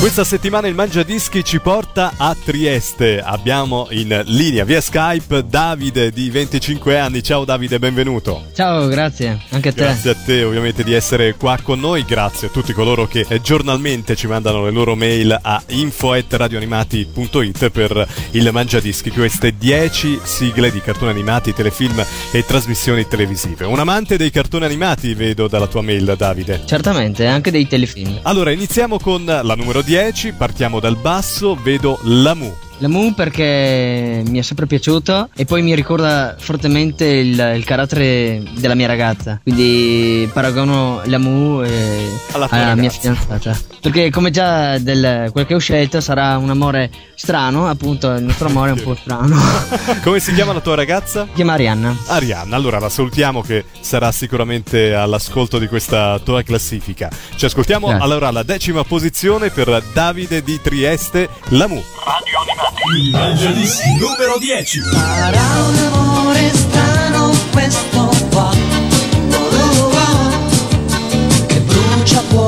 Questa settimana il Mangia Dischi ci porta a Trieste. Abbiamo in linea via Skype Davide di 25 anni. Ciao Davide, benvenuto. Ciao, grazie, anche a te. Grazie a te ovviamente di essere qua con noi, grazie a tutti coloro che eh, giornalmente ci mandano le loro mail a info@radioanimati.it per il Mangia Dischi, queste 10 sigle di cartoni animati, telefilm e trasmissioni televisive. Un amante dei cartoni animati vedo dalla tua mail Davide. Certamente, anche dei telefilm. Allora, iniziamo con la numero 10, partiamo dal basso, vedo Lamu. La Mu perché mi è sempre piaciuto e poi mi ricorda fortemente il, il carattere della mia ragazza. Quindi paragono la Mu e Alla alla mia fidanzata. Perché come già del, quel che ho scelto sarà un amore strano, appunto il nostro amore è un po' strano. Come si chiama la tua ragazza? Si chiama Arianna. Arianna, allora la salutiamo che sarà sicuramente all'ascolto di questa tua classifica. Ci ascoltiamo Grazie. allora alla decima posizione per Davide di Trieste, Lamu. Il Dischi numero 10. Sarà un amore strano questo qua Oh, oh, oh, Che brucia fuori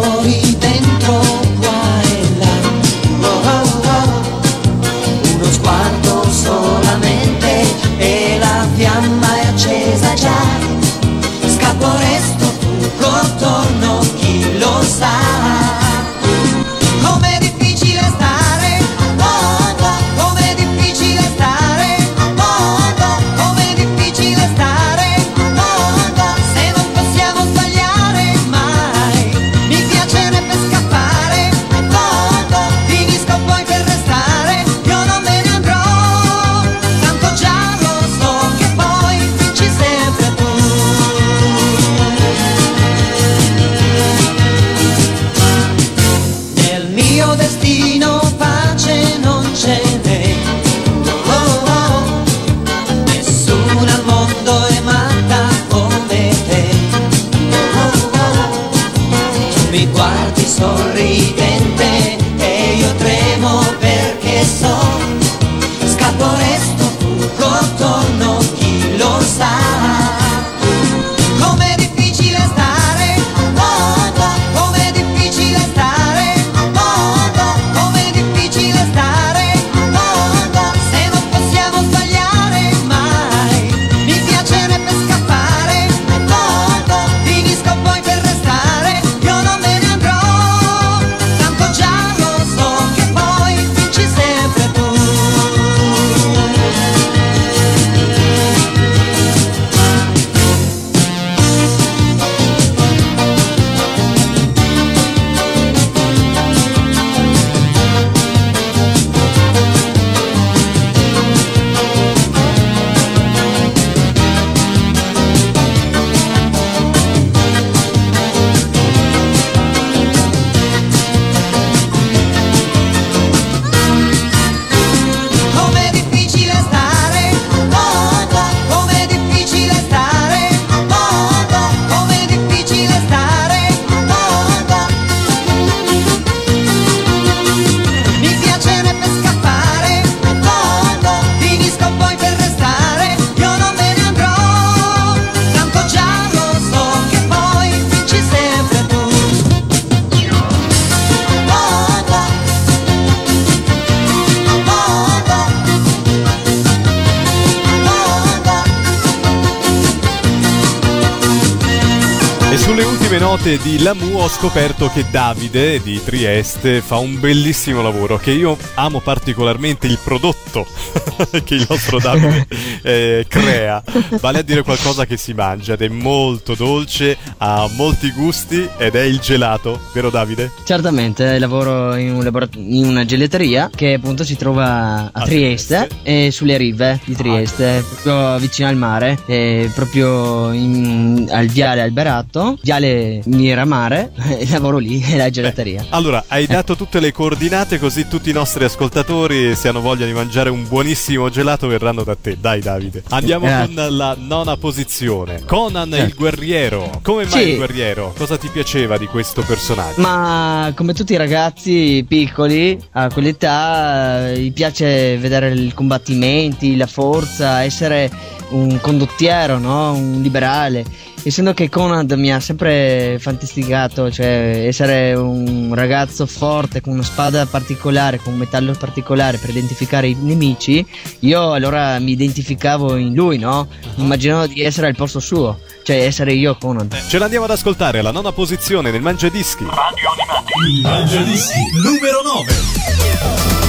note di Lamu ho scoperto che Davide di Trieste fa un bellissimo lavoro, che io amo particolarmente il prodotto che il nostro Davide eh, crea, vale a dire qualcosa che si mangia ed è molto dolce, ha molti gusti ed è il gelato, vero Davide? Certamente, lavoro in, un laborat- in una gelateria che appunto si trova a A Trieste Trieste. e sulle rive di Trieste, proprio vicino al mare, e proprio in- al viale Alberato, viale Miramare, e lavoro lì, è la gelateria. Allora, hai dato tutte le coordinate così tutti i nostri ascoltatori, se hanno voglia di mangiare un buonissimo gelato, verranno da te. Dai, Davide. Andiamo Grazie. con la nona posizione. Conan il Certo. guerriero. Come mai Sì. il guerriero? Cosa ti piaceva di questo personaggio? Ma come tutti i ragazzi piccoli a quell'età eh, gli piace vedere i combattimenti, la forza, essere un condottiero, no? Un liberale. Essendo che Conrad mi ha sempre fantasticato, cioè essere un ragazzo forte con una spada particolare, con un metallo particolare per identificare i nemici, io allora mi identificavo in lui, no? Immaginavo di essere al posto suo, cioè essere io Conrad. Ce l'andiamo ad ascoltare alla nona posizione nel Mangiadischi. Il Mangiadischi numero 9.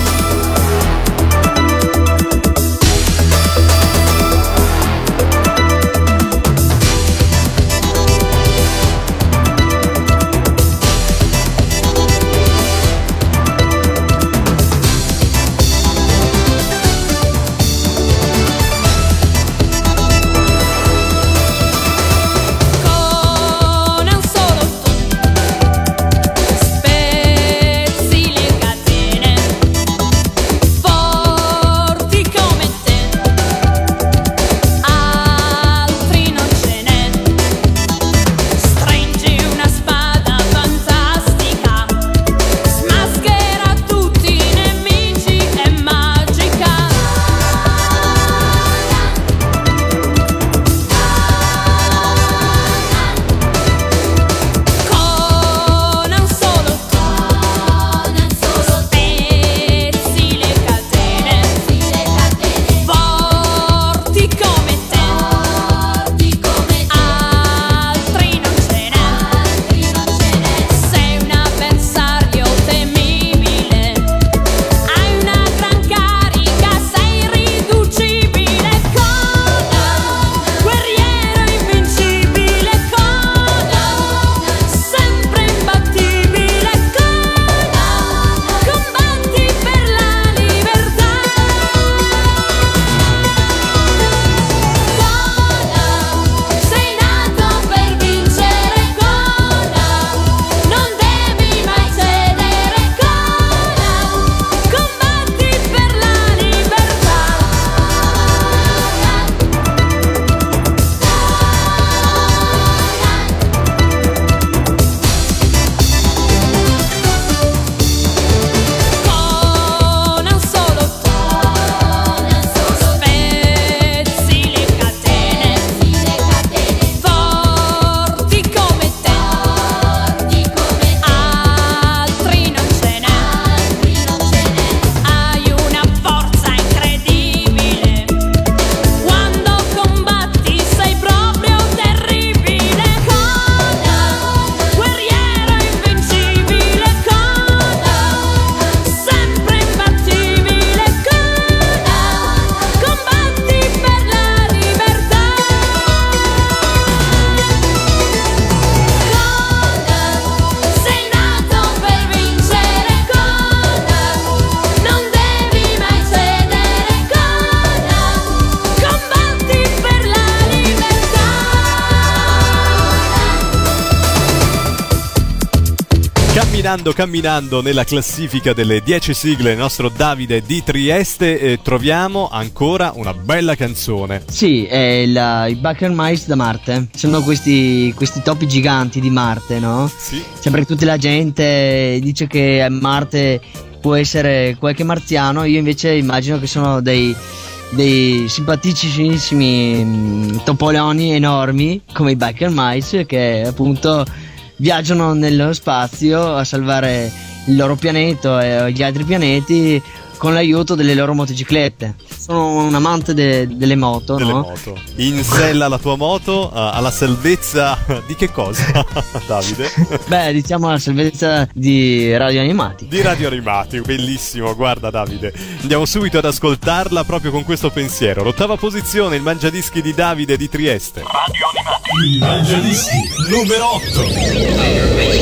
Camminando, camminando nella classifica delle 10 sigle, il nostro Davide di Trieste, eh, troviamo ancora una bella canzone. Sì, è la- i Backer Mice da Marte. Sono questi, questi topi giganti di Marte, no? Sì. Sembra che tutta la gente dice che Marte può essere qualche marziano, io invece immagino che sono dei, dei simpaticissimi mm, topoloni enormi come i Biker Mice che appunto viaggiano nello spazio a salvare il loro pianeta e gli altri pianeti con l'aiuto delle loro motociclette. Sono un amante de- delle moto, Delle no? moto. In sella la tua moto, eh, alla salvezza di che cosa, Davide? Beh, diciamo la salvezza di radio animati. Di Radio Animati, bellissimo, guarda Davide. Andiamo subito ad ascoltarla proprio con questo pensiero. L'ottava posizione, il mangiadischi di Davide di Trieste. Il Mangiadischi numero 8.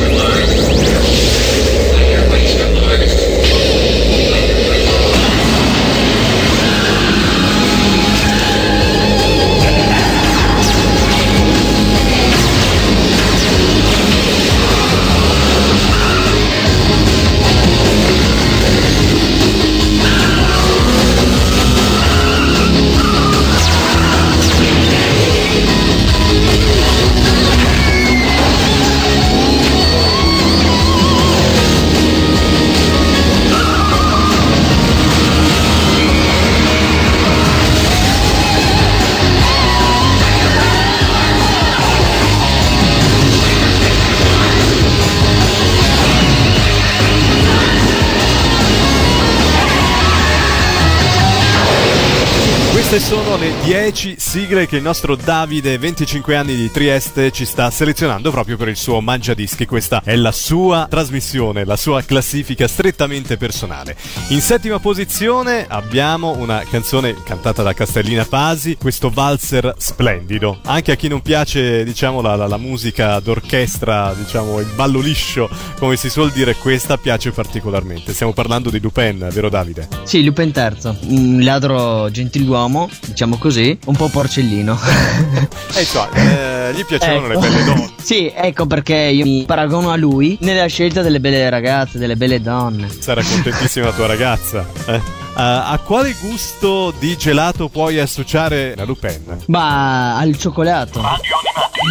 Queste sono le 10 sigle che il nostro Davide, 25 anni di Trieste, ci sta selezionando proprio per il suo Mangiadischi. Questa è la sua trasmissione, la sua classifica strettamente personale. In settima posizione abbiamo una canzone cantata da Castellina Pasi, questo valzer splendido. Anche a chi non piace, diciamo, la, la- la musica d'orchestra, diciamo, il ballo liscio, come si suol dire, questa piace particolarmente. Stiamo parlando di Lupin, vero Davide? Sì, Lupin III, un ladro gentiluomo, diciamo così, un po' porcellino. E insomma, eh, gli piacevano le Ecco. belle donne. Sì, ecco perché io mi paragono a lui nella scelta delle belle ragazze, delle belle donne. Sarà contentissima la tua ragazza. eh? Ah, a quale gusto di gelato puoi associare la Lupin? Ma al cioccolato.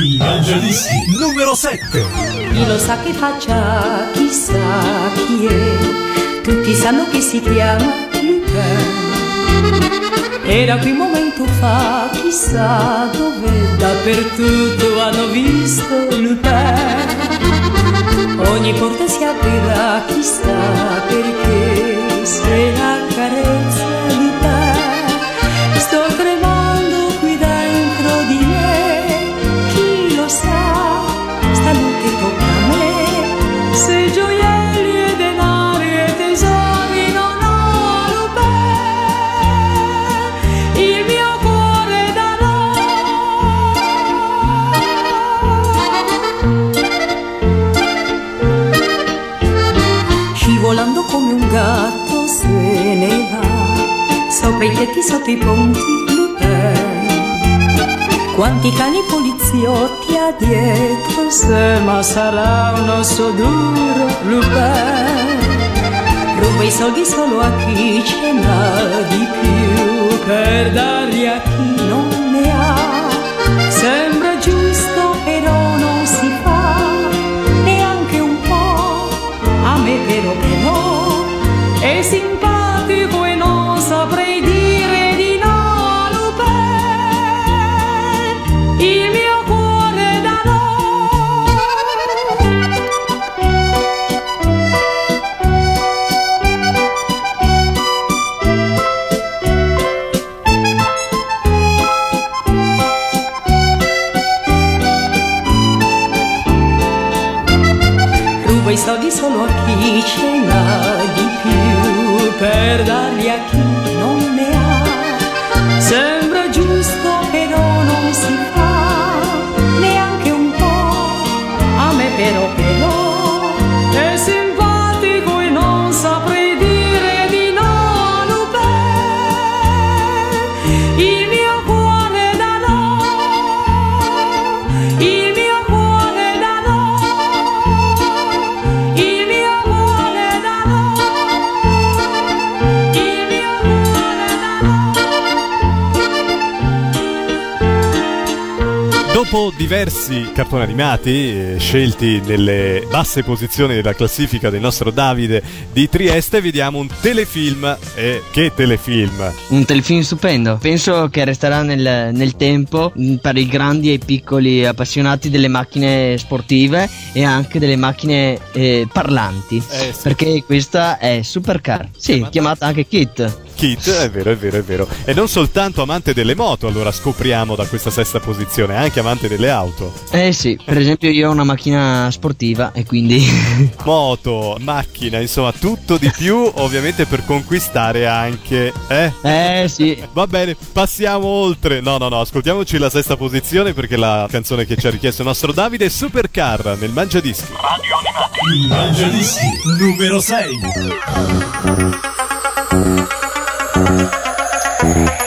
Il Mangiadischi numero 7. Chi lo sa che faccia, chissà chi è. Tutti sanno che si chiama Lupin. Era qui un momento fa, chissà dove, dappertutto hanno visto Lupin. Ogni porta si aprirà, chissà perché, se la carezza Sopra i tetti, sotto i ponti, Lupin Quanti cani poliziotti ha dietro se Ma sarà un osso duro, Lupin. Ruba i soldi solo a chi ce n'ha di più Per darli a chi non Dopo diversi cartoni animati eh, scelti nelle basse posizioni della classifica del nostro Davide di Trieste, vediamo un telefilm. E che telefilm? Un telefilm stupendo. Penso che resterà nel, nel tempo mh, per i grandi e i piccoli appassionati delle macchine sportive e anche delle macchine eh, parlanti. Eh, sì. Perché questa è Supercar. Sì, Chiamata- chiamata anche Kit. Kit, è vero, è vero, è vero. E non soltanto amante delle moto, allora scopriamo da questa sesta posizione, anche amante delle auto. Eh sì, per esempio io ho una macchina sportiva e quindi... Moto, macchina, insomma, tutto di più, ovviamente per conquistare anche. Eh? eh sì. Va bene, passiamo oltre. No, no, no, ascoltiamoci la sesta posizione perché la canzone che ci ha richiesto il nostro Davide è Supercar nel Mangiadischi. Il Mangiadischi numero 6. Mm-hmm.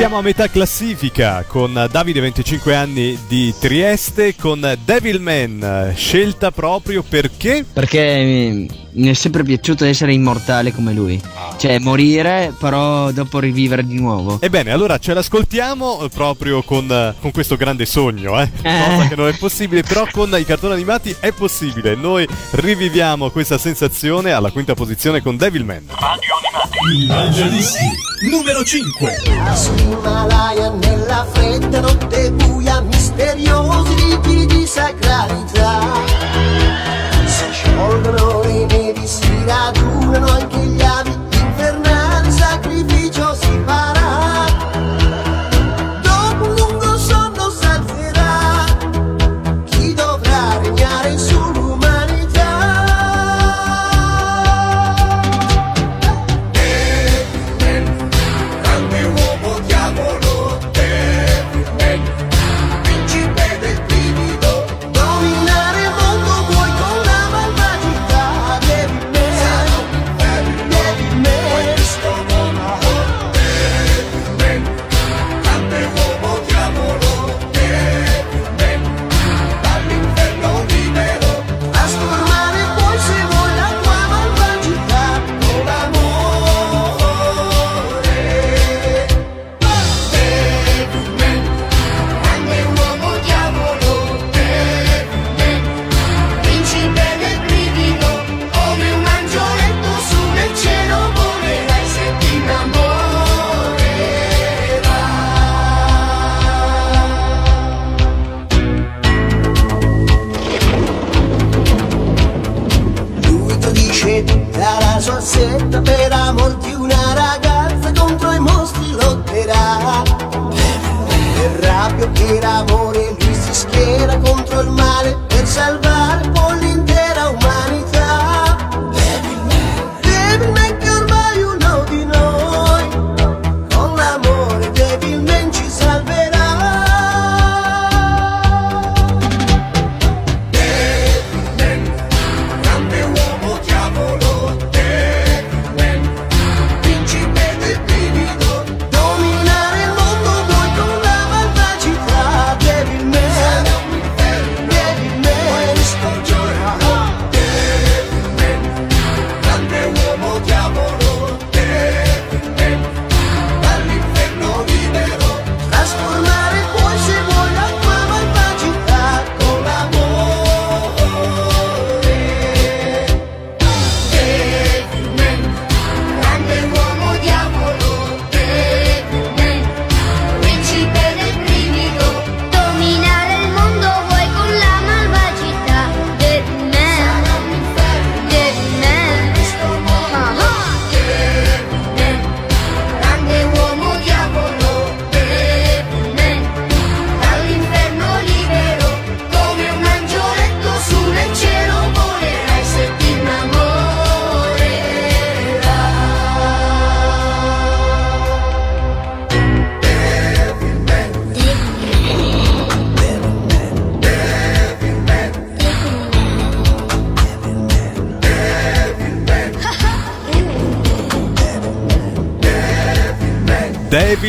Siamo a metà classifica con Davide 25 anni di Trieste con Devilman, scelta proprio perché Perché mi, mi è sempre piaciuto essere immortale come lui. Cioè, morire, però dopo rivivere di nuovo. Ebbene, allora ce l'ascoltiamo proprio con, con questo grande sogno, eh? Eh. Cosa che non è possibile, però con i cartoni animati è possibile. Noi riviviamo questa sensazione alla quinta posizione con Devilman. Evangelisti numero 5. Sull'Himalaya nella fredda notte buia misteriosi riti di sacralità si sciolgono le nevi si radunano anche gli avi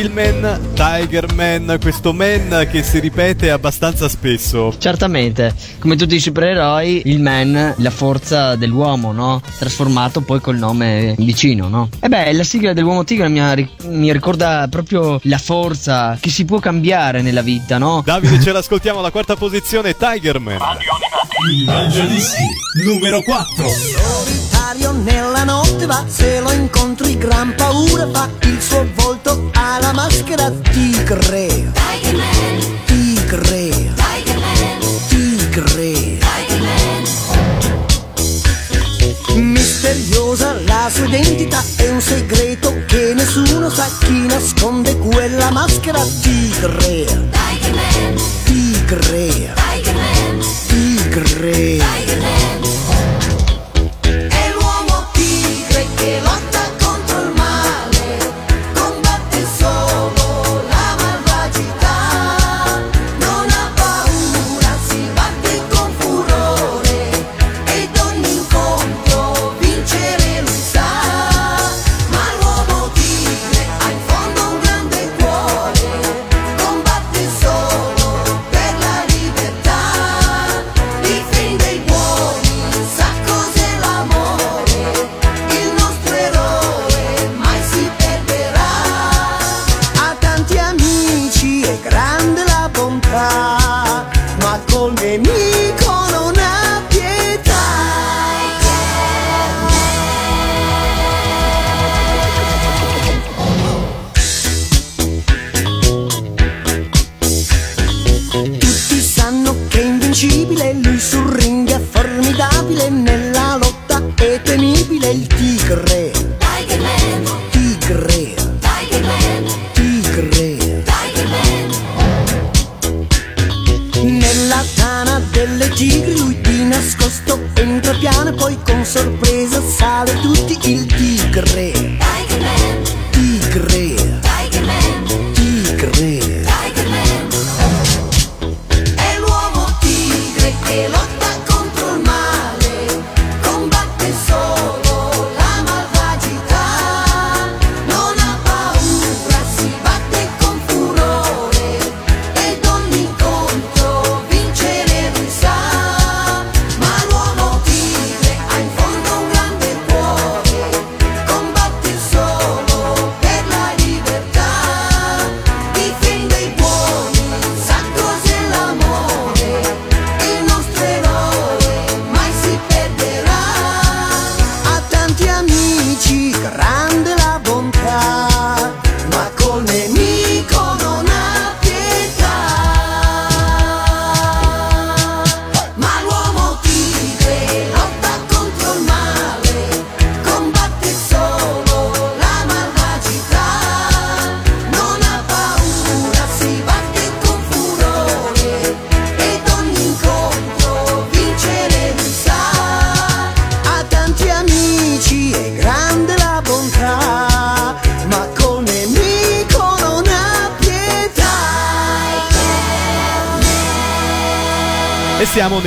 Devilman, Tigerman, questo man che si ripete abbastanza spesso. Certamente, come tutti i supereroi, il man, la forza dell'uomo, no? Trasformato poi col nome vicino, no? E beh, la sigla dell'uomo tigre mi, mi ricorda proprio la forza che si può cambiare nella vita, no? Davide, ce l'ascoltiamo alla quarta posizione, Tigerman. Evangelisti numero 4. solitario nella notte va Se lo incontri gran paura fa Il suo volto ha maschera tigre. Tigre. Tigre. Misteriosa la sua identità È un segreto che nessuno sa Chi nasconde quella maschera tigre. Tigre. Tigre. è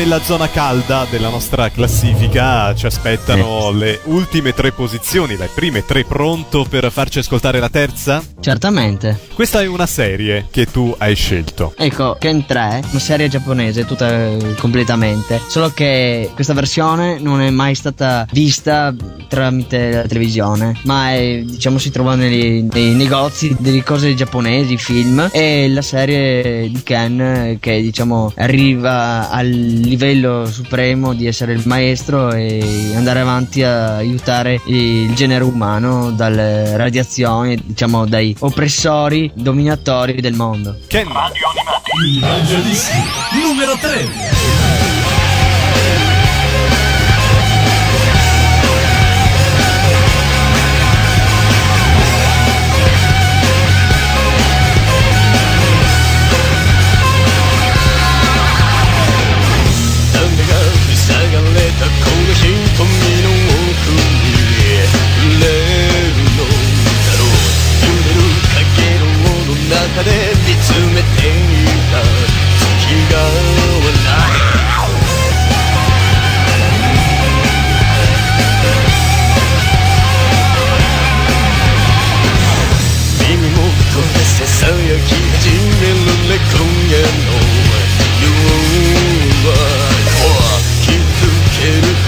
nella zona calda della nostra classifica, ci aspettano le ultime tre posizioni, le prime tre pronto per farci ascoltare la terza? Certamente. Questa è una serie che tu hai scelto. Ecco, Ken 3, una serie giapponese tutta eh, completamente, solo che questa versione non è mai stata vista tramite la televisione, ma è, diciamo si trova nei, nei negozi delle cose giapponesi, film, e la serie di Ken eh, che diciamo arriva al livello supremo di essere il maestro e andare avanti a aiutare il genere umano dalle radiazioni, diciamo dai oppressori, dominatori del mondo. Ken, I Evangelisti numero 3.「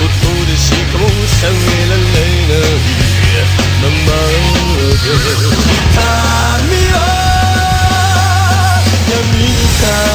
وطول الشيك مسوي لليلة هي لما تعميها يمينك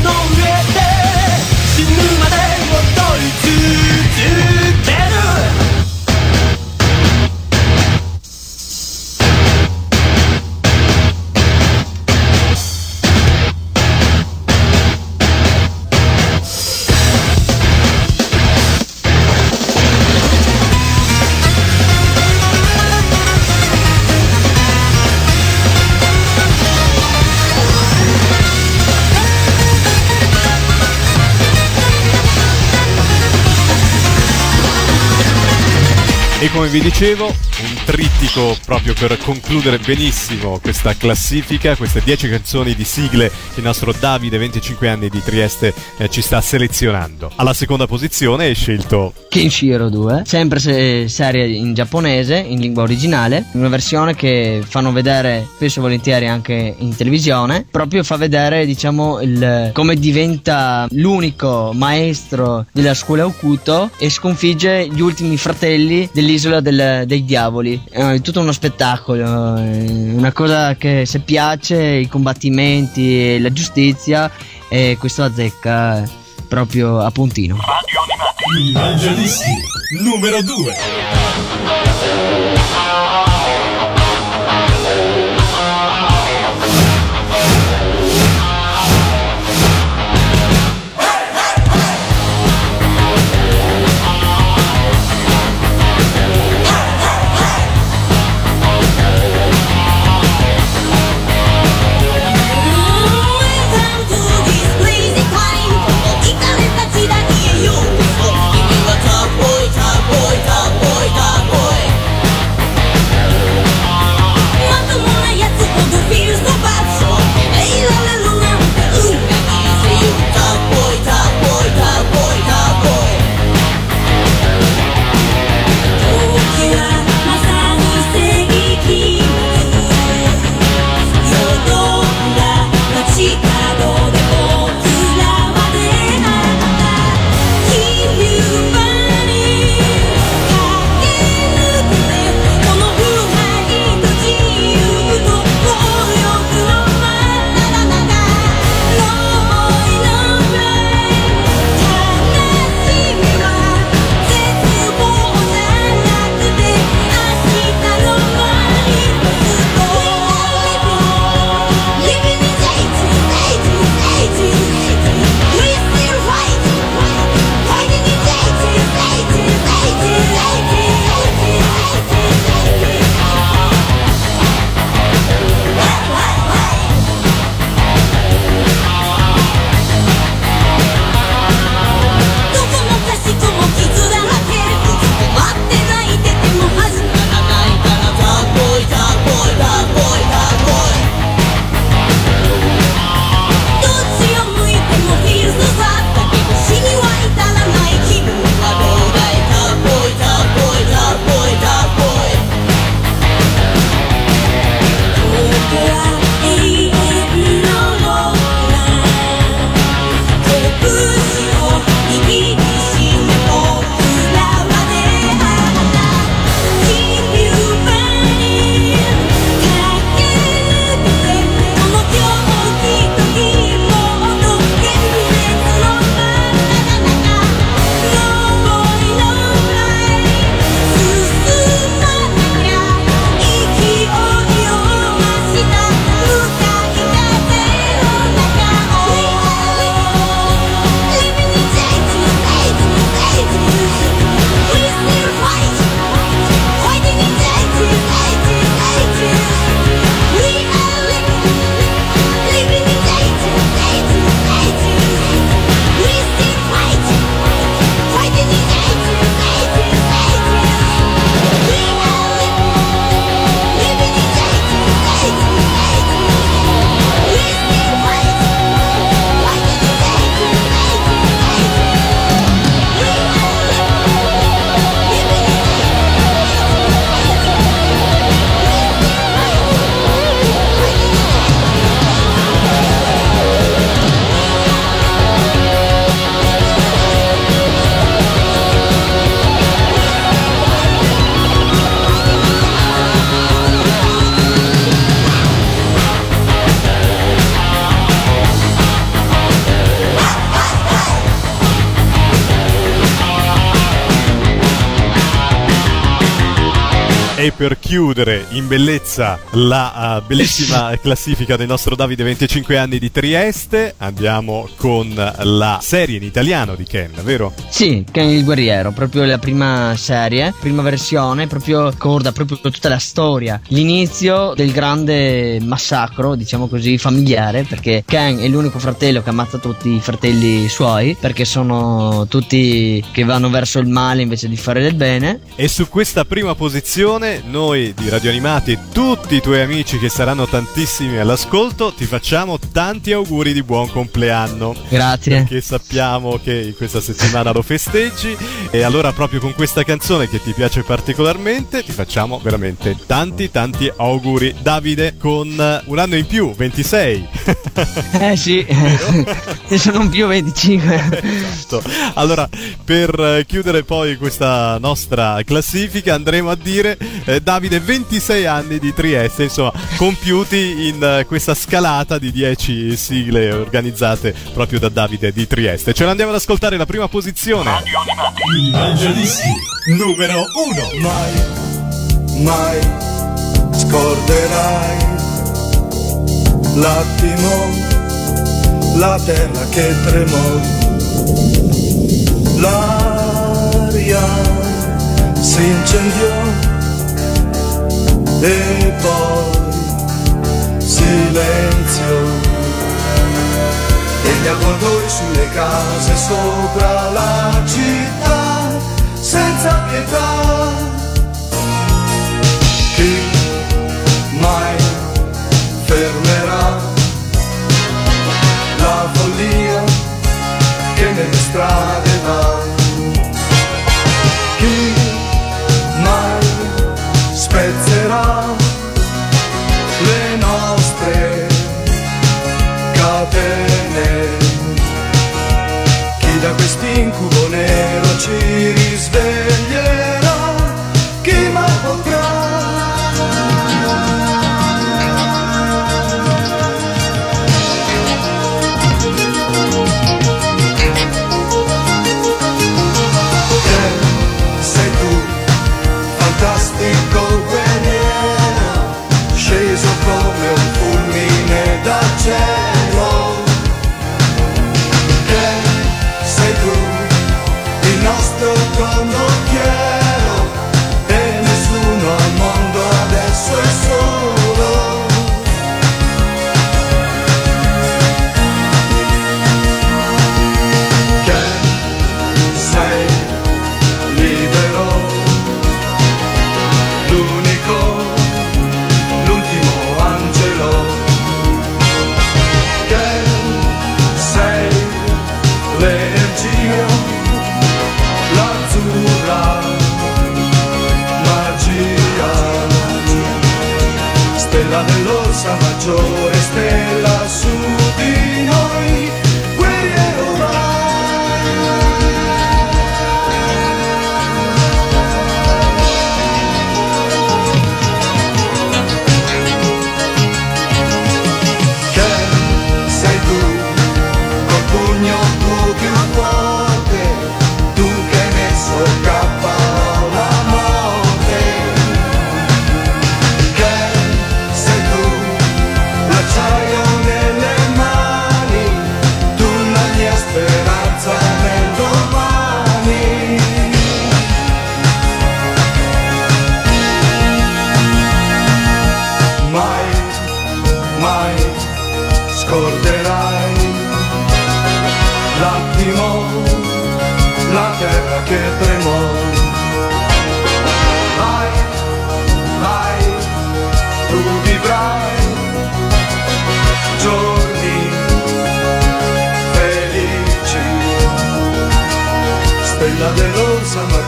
no. E come vi dicevo, un trittico proprio per concludere benissimo questa classifica, queste 10 canzoni di sigle che il nostro Davide, 25 anni di Trieste, eh, ci sta selezionando. Alla seconda posizione hai scelto Kenshiro 2, sempre se- serie in giapponese, in lingua originale, una versione che fanno vedere spesso e volentieri anche in televisione, proprio fa vedere diciamo il, come diventa l'unico maestro della scuola Okuto e sconfigge gli ultimi fratelli dell'isola del- dei diavoli. È tutto uno spettacolo, è una cosa che se piace, i combattimenti la giustizia e questo azzecca proprio a puntino. I Evangelisti numero 2. E per chiudere in bellezza la uh, bellissima classifica del nostro Davide 25 anni di Trieste, andiamo con la serie in italiano di Ken, vero? Sì, Ken il guerriero, proprio la prima serie, prima versione, proprio corda, proprio tutta la storia, l'inizio del grande massacro, diciamo così, familiare, perché Ken è l'unico fratello che ammazza tutti i fratelli suoi, perché sono tutti che vanno verso il male invece di fare del bene. E su questa prima posizione noi di Radio Animati e tutti i tuoi amici che saranno tantissimi all'ascolto ti facciamo tanti auguri di buon compleanno. Grazie. Perché sappiamo che in questa settimana lo festeggi e allora proprio con questa canzone che ti piace particolarmente ti facciamo veramente tanti tanti auguri. Davide con un anno in più, 26. Eh sì, ne sono più 25. Esatto. Allora, per chiudere poi questa nostra classifica andremo a dire eh, Davide 26 anni di Trieste, insomma, compiuti in eh, questa scalata di 10 sigle organizzate proprio da Davide di Trieste. Ce l'andiamo ad ascoltare la prima posizione. Il Mangiadischi numero 1. mai, mai scorderai l'attimo, la terra che tremò, l'aria si incendiò e poi silenzio. E gli avvoltoi sulle case sopra la città senza pietà chi mai fermerà la follia che nelle strade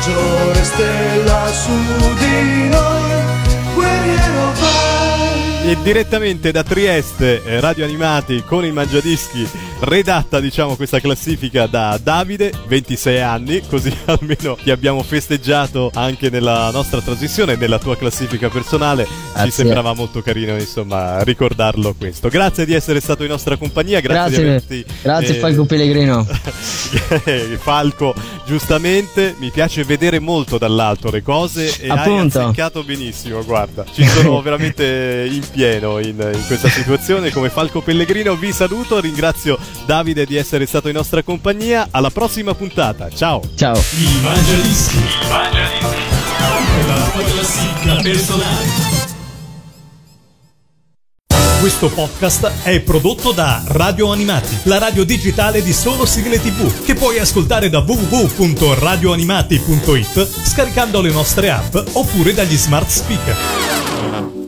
maggiore, stella su di noi, guerriero vai. E direttamente da Trieste, eh, Radio Animati con il Mangiadischi redatta diciamo questa classifica da Davide, 26 anni, così almeno ti abbiamo festeggiato anche nella nostra trasmissione, nella tua classifica personale. Ci Grazie. sembrava molto carino insomma ricordarlo questo. Grazie di essere stato in nostra compagnia, grazie, di Grazie, averti grazie eh, Falco Pellegrino. Falco, giustamente mi piace vedere molto dall'alto le cose e Appunto. hai azzeccato benissimo, guarda. Ci sono veramente in pieno in, in questa situazione come Falco Pellegrino. Vi saluto, ringrazio Davide di essere stato in nostra compagnia. Alla prossima puntata. Ciao. Ciao. I Evangelisti. La tua classifica personale. Questo podcast è prodotto da Radio Animati, la radio digitale di solo sigle tv, che puoi ascoltare da www.radioanimati.it scaricando le nostre app oppure dagli smart speaker.